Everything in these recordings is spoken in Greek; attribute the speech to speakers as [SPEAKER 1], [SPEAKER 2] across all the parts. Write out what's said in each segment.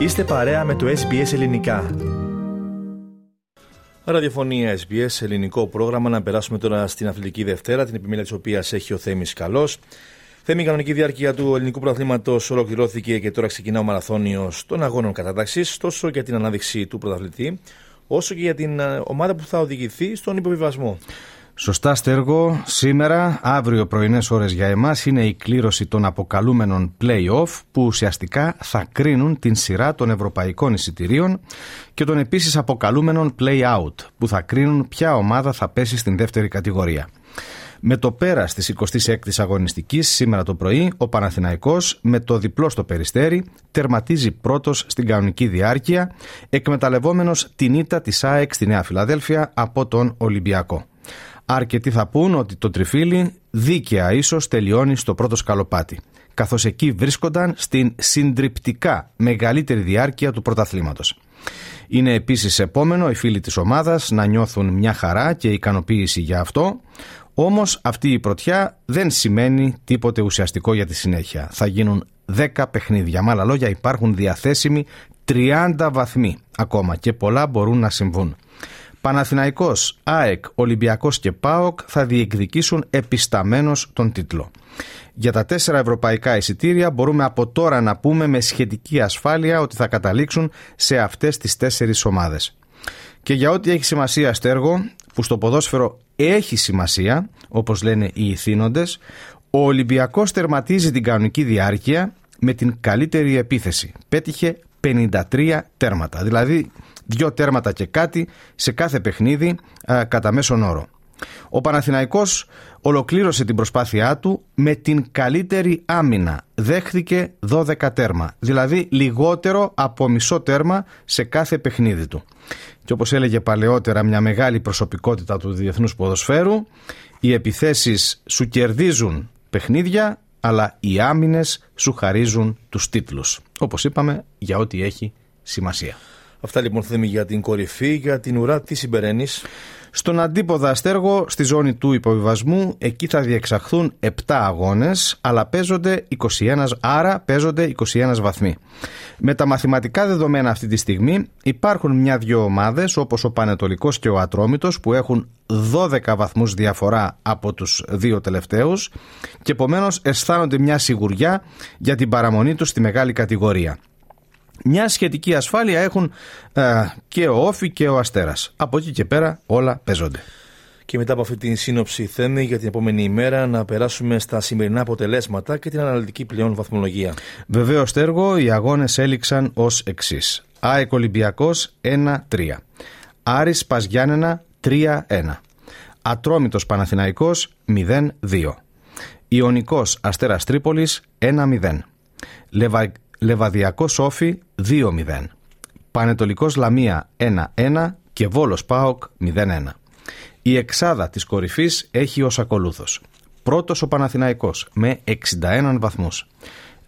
[SPEAKER 1] Είστε παρέα με το SBS Ελληνικά. Ραδιοφωνία SBS, ελληνικό πρόγραμμα. Να περάσουμε τώρα στην Αθλητική Δευτέρα, την επιμέλεια της οποίας έχει ο Θέμης Καλός. Θέμη, η κανονική διάρκεια του ελληνικού πρωταθλήματος ολοκληρώθηκε και τώρα ξεκινά ο μαραθώνιος των αγώνων κατάταξης, τόσο για την ανάδειξη του πρωταθλητή, όσο και για την ε, ομάδα που θα οδηγηθεί στον υποβιβασμό.
[SPEAKER 2] Σωστά στέργο, σήμερα, αύριο πρωινές ώρες για εμάς είναι η κλήρωση των αποκαλούμενων play-off που ουσιαστικά θα κρίνουν την σειρά των ευρωπαϊκών εισιτηρίων και των επίσης αποκαλούμενων play-out που θα κρίνουν ποια ομάδα θα πέσει στην δεύτερη κατηγορία. Με το πέρας της 26η αγωνιστικής σήμερα το πρωί, ο Παναθηναϊκός με το διπλό στο περιστέρι τερματίζει πρώτος στην κανονική διάρκεια, εκμεταλλευόμενος την ήττα της ΑΕΚ στη Νέα Φιλαδέλφια από τον Ολυμπιακό. Αρκετοί θα πούν ότι το τριφύλι δίκαια ίσως τελειώνει στο πρώτο σκαλοπάτι, καθώς εκεί βρίσκονταν στην συντριπτικά μεγαλύτερη διάρκεια του πρωταθλήματος. Είναι επίσης επόμενο οι φίλοι της ομάδας να νιώθουν μια χαρά και ικανοποίηση για αυτό, όμως αυτή η πρωτιά δεν σημαίνει τίποτε ουσιαστικό για τη συνέχεια. Θα γίνουν 10 παιχνίδια. Με άλλα λόγια, υπάρχουν διαθέσιμοι 30 βαθμοί ακόμα και πολλά μπορούν να συμβούν. Παναθηναϊκός, ΑΕΚ, Ολυμπιακός και ΠΑΟΚ θα διεκδικήσουν επισταμένος τον τίτλο. Για τα τέσσερα ευρωπαϊκά εισιτήρια μπορούμε από τώρα να πούμε με σχετική ασφάλεια ότι θα καταλήξουν σε αυτές τις τέσσερις ομάδες. Και για ό,τι έχει σημασία στέργο, που στο ποδόσφαιρο έχει σημασία, όπως λένε οι ηθήνοντες, ο Ολυμπιακός τερματίζει την κανονική διάρκεια με την καλύτερη επίθεση. Πέτυχε 53 τέρματα, δηλαδή δύο τέρματα και κάτι σε κάθε παιχνίδι α, κατά μέσον όρο. Ο Παναθηναϊκός ολοκλήρωσε την προσπάθειά του με την καλύτερη άμυνα. Δέχθηκε 12 τέρμα, δηλαδή λιγότερο από μισό τέρμα σε κάθε παιχνίδι του. Και όπως έλεγε παλαιότερα μια μεγάλη προσωπικότητα του διεθνούς ποδοσφαίρου, οι επιθέσεις σου κερδίζουν παιχνίδια, αλλά οι άμυνες σου χαρίζουν τους τίτλους. Όπως είπαμε, για ό,τι έχει σημασία.
[SPEAKER 1] Αυτά λοιπόν θέλουμε για την κορυφή, για την ουρά, τι συμπεραίνεις;
[SPEAKER 2] Στον αντίποδα αστέργο, στη ζώνη του υποβιβασμού, εκεί θα διεξαχθούν 7 αγώνες, αλλά παίζονται 21, άρα παίζονται 21 βαθμοί. Με τα μαθηματικά δεδομένα αυτή τη στιγμή υπάρχουν μια-δυο ομάδες, όπως ο Πανετολικός και ο Ατρόμητος, που έχουν 12 βαθμούς διαφορά από τους δύο τελευταίους και επομένως αισθάνονται μια σιγουριά για την παραμονή τους στη μεγάλη κατηγορία. Μια σχετική ασφάλεια έχουν ε, και ο Όφη και ο Αστέρας. Από εκεί και πέρα όλα παίζονται.
[SPEAKER 1] Και μετά από αυτή την σύνοψη θέμη για την επόμενη ημέρα να περάσουμε στα σημερινά αποτελέσματα και την αναλυτική πλέον βαθμολογία.
[SPEAKER 2] Βεβαίως Τέργο, οι αγώνες έληξαν ως εξής. ΑΕΚ Ολυμπιακός 1-3. Άρης Παζιάννενα 3-1. Ατρόμητος Παναθηναϊκός 0-2. Ιωνικός Αστέρας Τρίπολης 1-0. Λεβα... Λεβαδιακό Σόφι 2-0. Πανετολικός Λαμία 1-1 και Βόλος Πάοκ 0-1. Η εξάδα της κορυφής έχει ως ακολούθος. Πρώτος ο Παναθηναϊκός με 61 βαθμούς.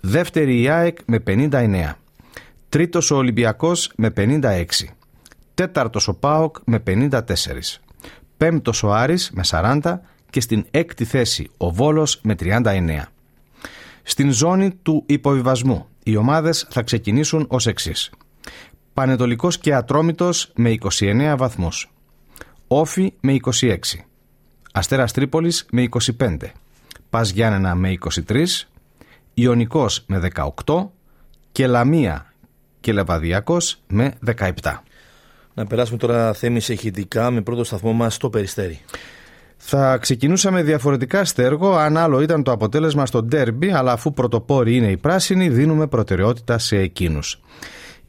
[SPEAKER 2] Δεύτερη η ΑΕΚ με 59. Τρίτος ο Ολυμπιακός με 56. Τέταρτος ο ΠΑΟΚ με 54. Πέμπτος ο Άρης με 40 και στην έκτη θέση ο Βόλος με 39. Στην ζώνη του υποβιβασμού οι ομάδες θα ξεκινήσουν ως εξής. Πανετολικός και Ατρόμητος με 29 βαθμούς. Όφι με 26. Αστέρας Τρίπολης με 25. Πας Γιάννενα με 23. Ιωνικός με 18. Και Λαμία και Λεβαδιακός με 17.
[SPEAKER 1] Να περάσουμε τώρα θέμη σε ηχητικά με πρώτο σταθμό μας στο Περιστέρι.
[SPEAKER 2] Θα ξεκινούσαμε διαφορετικά στέργο αν άλλο ήταν το αποτέλεσμα στο ντέρμπι, αλλά αφού πρωτοπόροι είναι οι πράσινοι, δίνουμε προτεραιότητα σε εκείνους.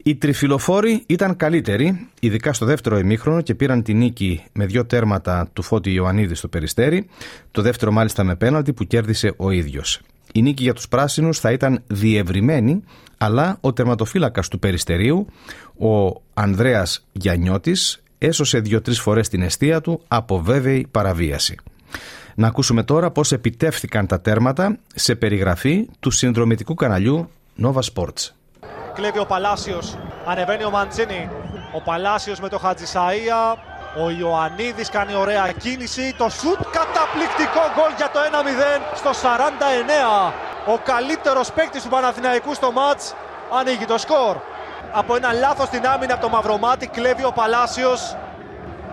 [SPEAKER 2] Οι τριφυλοφόροι ήταν καλύτεροι, ειδικά στο δεύτερο ημίχρονο και πήραν τη νίκη με δύο τέρματα του Φώτη Ιωαννίδη στο Περιστέρι, το δεύτερο μάλιστα με πέναλτι που κέρδισε ο ίδιος. Η νίκη για τους πράσινους θα ήταν διευρυμένη, αλλά ο τερματοφύλακας του Περιστερίου, ο Ανδρέας Γιαννιώτης, έσωσε δύο-τρεις φορές την αιστεία του από βέβαιη παραβίαση. Να ακούσουμε τώρα πώς επιτεύθηκαν τα τέρματα σε περιγραφή του συνδρομητικού καναλιού Nova Sports.
[SPEAKER 3] Κλέβει ο Παλάσιος, ανεβαίνει ο Μαντσίνη. Ο Παλάσιος με το Χατζησαΐα, ο Ιωαννίδης κάνει ωραία κίνηση. Το σουτ καταπληκτικό γκολ για το 1-0 στο 49. Ο καλύτερος παίκτης του Παναθηναϊκού στο μάτς ανοίγει το σκορ. Από ένα λάθος στην άμυνα από το Μαυρομάτι κλέβει ο Παλάσιος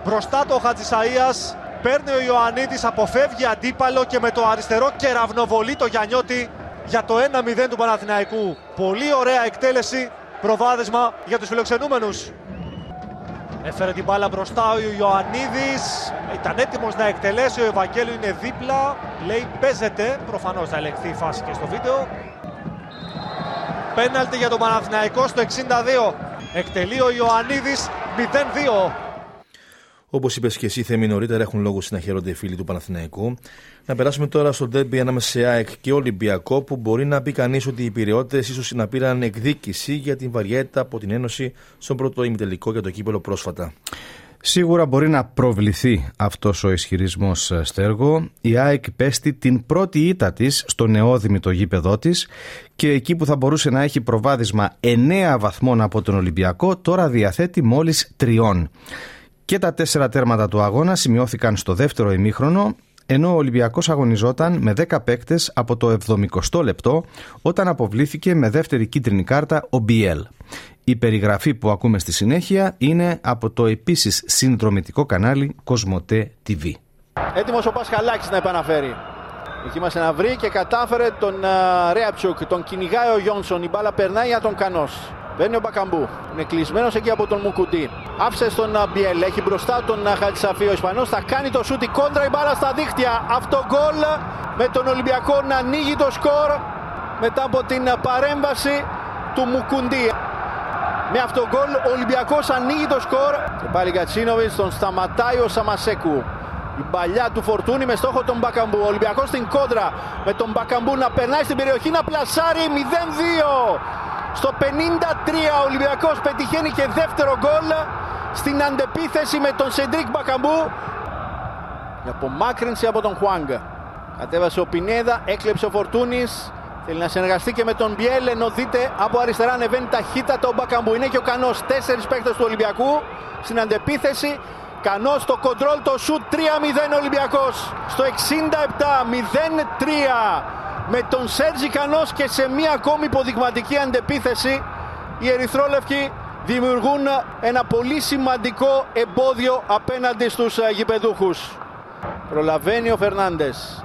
[SPEAKER 3] μπροστά του ο Χατζησαΐας παίρνει ο Ιωαννίδης, αποφεύγει αντίπαλο και με το αριστερό κεραυνοβολεί το Γιαννιώτη για το 1-0 του Παναθηναϊκού. Πολύ ωραία εκτέλεση, προβάδισμα για τους φιλοξενούμενους. Έφερε την μπάλα μπροστά ο Ιωαννίδης. Ήταν έτοιμος να εκτελέσει. Ο Ευαγγέλιο είναι δίπλα. Λέει παίζεται. Προφανώς θα ελεγχθεί η φάση και στο βίντεο. Πέναλτι για τον Παναθηναϊκό στο 62. Εκτελεί ο Ιωαννίδης 0-2.
[SPEAKER 1] Όπως είπες και εσύ, Θέμη, νωρίτερα έχουν λόγο να χαίρονται οι φίλοι του Παναθηναϊκού. Να περάσουμε τώρα στο ντέρμπι ανάμεσα σε ΑΕΚ και Ολυμπιακό, που μπορεί να πει κανείς ότι οι υπηρεώτε ίσως να πήραν εκδίκηση για την βαριέτα από την Ένωση στον πρώτο ημιτελικό για το κύπελο πρόσφατα.
[SPEAKER 2] Σίγουρα μπορεί να προβληθεί αυτός ο ισχυρισμός στέργο. Η ΑΕΚ πέστη την πρώτη ήττα της στο νεόδημη το γήπεδό της και εκεί που θα μπορούσε να έχει προβάδισμα 9 βαθμών από τον Ολυμπιακό τώρα διαθέτει μόλις τριών. Και τα τέσσερα τέρματα του αγώνα σημειώθηκαν στο δεύτερο ημίχρονο ενώ ο Ολυμπιακός αγωνιζόταν με 10 παίκτες από το 70 λεπτό όταν αποβλήθηκε με δεύτερη κίτρινη κάρτα ο Μπιέλ. Η περιγραφή που ακούμε στη συνέχεια είναι από το επίσης συνδρομητικό κανάλι Κοσμοτέ TV.
[SPEAKER 4] Έτοιμος ο Πασχαλάκης να επαναφέρει. Δοκίμασε να βρει και κατάφερε τον Ρέαψουκ. Τον κυνηγάει ο Γιόνσον. Η μπάλα περνάει για τον Κανός. Μπαίνει ο Μπακαμπού. Είναι κλεισμένος εκεί από τον Μουκουντή. Άφησε στον Μπιέλ. Έχει μπροστά τον Χατζησαφή. Ο Ισπανός θα κάνει το σούτι κόντρα η μπάλα στα δίχτυα. Αυτό γκολ με τον Ολυμπιακό να ανοίγει το σκορ μετά από την παρέμβαση του Μουκουντή. Με αυτό γκολ ο Ολυμπιακός ανοίγει το σκορ. Και πάλι Γκατσίνοβιτ τον σταματάει ο Σαμασέκου. Η παλιά του Φορτούνη με στόχο τον Μπακαμπού. Ο Ολυμπιακός στην κόντρα με τον Μπακαμπού να περνάει στην περιοχή να πλασάρει 0-2. Στο 53 ο Ολυμπιακός πετυχαίνει και δεύτερο γκολ στην αντεπίθεση με τον Σεντρίκ Μπακαμπού. Η απομάκρυνση από τον Χουάνγκ. Κατέβασε ο Πινέδα, έκλεψε ο Φορτούνης. Θέλει να συνεργαστεί και με τον Μπιέλ ενώ δείτε από αριστερά ανεβαίνει ταχύτατα ο Μπακαμπού. Είναι και ο Κανός, τέσσερις παίκτες του Ολυμπιακού στην αντεπίθεση. Κανός στο κοντρόλ το σουτ 3-0 Ολυμπιακός. Στο 67 0-3 με τον Σέρτζι Κανός και σε μία ακόμη υποδειγματική αντεπίθεση οι Ερυθρόλευκοι δημιουργούν ένα πολύ σημαντικό εμπόδιο απέναντι στους γηπεδούχους. Προλαβαίνει ο Φερνάντες.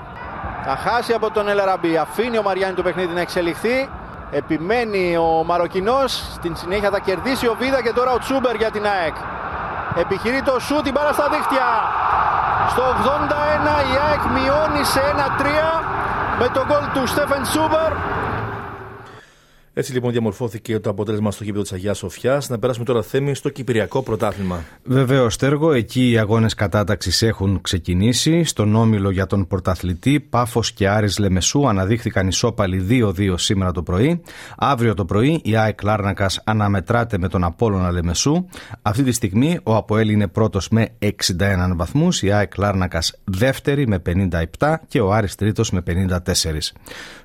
[SPEAKER 4] Θα χάσει από τον Ελαραμπή. Αφήνει ο Μαριάννη το παιχνίδι να εξελιχθεί. Επιμένει ο Μαροκινός. Στην συνέχεια θα κερδίσει ο Βίδα και τώρα ο Τσούμπερ για την ΑΕΚ. Επιχειρεί το σούτ, την μπάλα στα δίχτυα. Στο 81 η ΑΕΚ μειώνει σε 1-3 με τον γκολ του Στέφεν Τσούμπερ.
[SPEAKER 1] Έτσι λοιπόν διαμορφώθηκε το αποτέλεσμα στο γήπεδο της Αγίας Σοφιάς. Να περάσουμε τώρα θέμη στο Κυπριακό Πρωτάθλημα.
[SPEAKER 2] Βεβαίως, Στέργο, εκεί οι αγώνες κατάταξης έχουν ξεκινήσει. Στον όμιλο για τον πρωταθλητή, Πάφος και Άρης Λεμεσού αναδείχθηκαν ισόπαλοι 2-2 σήμερα το πρωί. Αύριο το πρωί η ΑΕΚ Λάρνακας αναμετράται με τον Απόλωνα Λεμεσού. Αυτή τη στιγμή ο Αποέλ είναι πρώτος με 61 βαθμούς, η ΑΕΚ Λάρνακας δεύτερη με 57 και ο Άρης τρίτος με 54.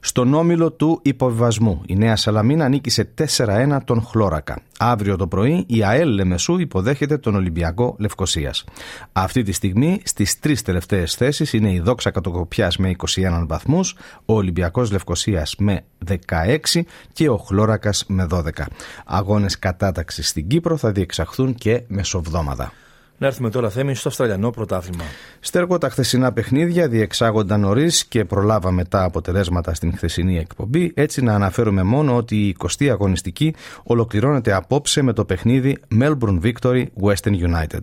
[SPEAKER 2] Στον όμιλο του υποβιβασμού, η Νέα Σαλαμίνα νίκησε 4-1 τον Χλώρακα. Αύριο το πρωί η ΑΕΛ Λεμεσού υποδέχεται τον Ολυμπιακό Λευκοσίας. Αυτή τη στιγμή στις τρεις τελευταίες θέσεις είναι η Δόξα Κατοκοπιάς με 21 βαθμούς, ο Ολυμπιακός Λευκοσίας με 16 και ο Χλώρακας με 12. Αγώνες κατάταξης στην Κύπρο θα διεξαχθούν και μεσοβδόμαδα.
[SPEAKER 1] Να έρθουμε τώρα θέμη στο Αυστραλιανό πρωτάθλημα.
[SPEAKER 2] Στέργο τα χθεσινά παιχνίδια διεξάγονταν νωρίς και προλάβαμε τα αποτελέσματα στην χθεσινή εκπομπή. Έτσι, να αναφέρουμε μόνο ότι η 20η αγωνιστική ολοκληρώνεται απόψε με το παιχνίδι Melbourne Victory Western United.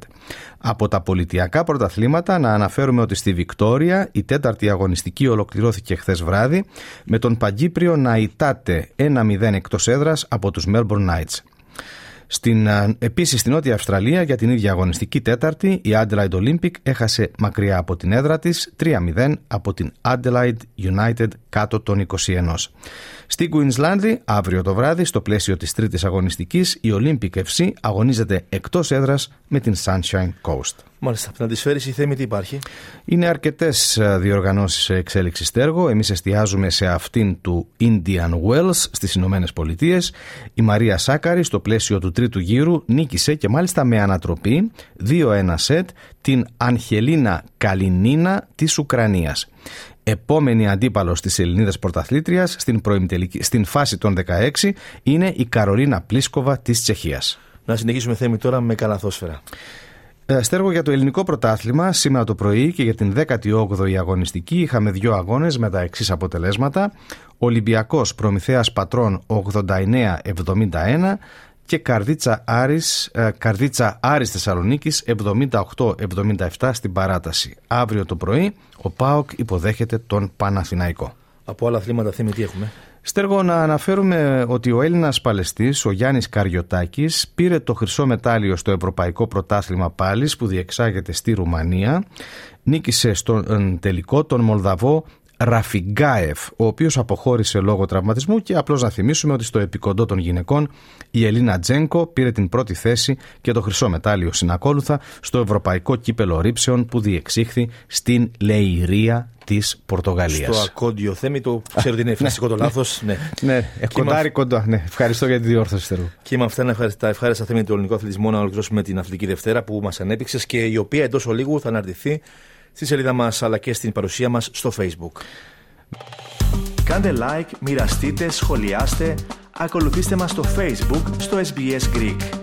[SPEAKER 2] Από τα πολιτιακά πρωταθλήματα, να αναφέρουμε ότι στη Βικτόρια η τέταρτη αγωνιστική ολοκληρώθηκε χθες βράδυ με τον Παγκύπριο να ητάται 1-0 εκτός έδρας από τους Melbourne Knights. Στην, επίσης στην Νότια Αυστραλία για την ίδια αγωνιστική τέταρτη η Adelaide Olympic έχασε μακριά από την έδρα της 3-0 από την Adelaide United κάτω των 21. Στην Queensland, αύριο το βράδυ, στο πλαίσιο της τρίτης αγωνιστικής, η Olympic FC αγωνίζεται εκτός έδρας με την Sunshine Coast.
[SPEAKER 1] Μάλιστα, από την αντισφαίρηση θέμη τι υπάρχει;
[SPEAKER 2] Είναι αρκετές διοργανώσεις εξέλιξης στέργο. Εμείς εστιάζουμε σε αυτήν του Indian Wells στις Ηνωμένες Πολιτείες. Η Μαρία Σάκαρη, στο πλαίσιο του τρίτου γύρου, νίκησε και μάλιστα με ανατροπή 2-1 σετ την Αγχελίνα Καλινίνα της Ουκρανίας. Επόμενη αντίπαλος της Ελληνίδας πρωταθλήτριας στην, στην φάση των 16 είναι η Καρολίνα Πλίσκοβα της Τσεχίας.
[SPEAKER 1] Να συνεχίσουμε θέμη τώρα με καλαθόσφαιρα.
[SPEAKER 2] Ε, στέργο για το ελληνικό πρωτάθλημα σήμερα το πρωί και για την 18η αγωνιστική είχαμε δύο αγώνες με τα εξής αποτελέσματα. Ολυμπιακός Προμηθέας Πατρών 89-71 και Καρδίτσα Άρης, ε, Καρδίτσα Άρης Θεσσαλονίκης 78-77 στην παράταση. Αύριο το πρωί ο ΠΑΟΚ υποδέχεται τον Παναθηναϊκό.
[SPEAKER 1] Από άλλα αθλήματα θέμη τι έχουμε;
[SPEAKER 2] Στέργο να αναφέρουμε ότι ο Έλληνας Παλαιστής, ο Γιάννης Καριωτάκης, πήρε το χρυσό μετάλλιο στο Ευρωπαϊκό Πρωτάθλημα Πάλης που διεξάγεται στη Ρουμανία. Νίκησε στον τελικό τον Μολδαβό Ραφιγκάεφ, ο οποίος αποχώρησε λόγω τραυματισμού και απλώς να θυμίσουμε ότι στο επικοντό των γυναικών η Ελίνα Τζένκο πήρε την πρώτη θέση και το χρυσό μετάλλιο συνακόλουθα στο Ευρωπαϊκό Κύπελο Ρήψεων που διεξήχθη στην Λεϊρία της Πορτογαλίας.
[SPEAKER 1] Στο ακόντιο θέμη, το ξέρω ότι είναι φυσικό το λάθος.
[SPEAKER 2] Ναι, ναι. ναι κοντάρι κοντά. Ναι. Ευχαριστώ για τη διόρθωση.
[SPEAKER 1] Και με αυτά τα ευχάριστα θέμη του ελληνικού αθλητισμού να ολοκληρώσουμε την Αθλητική Δευτέρα που μας ανέπτυξες και η οποία εντός ολίγου θα αναρτηθεί στη σελίδα μας αλλά και στην παρουσία μας στο Facebook.
[SPEAKER 5] Κάντε like, μοιραστείτε, σχολιάστε, ακολουθήστε μας στο Facebook στο SBS Greek.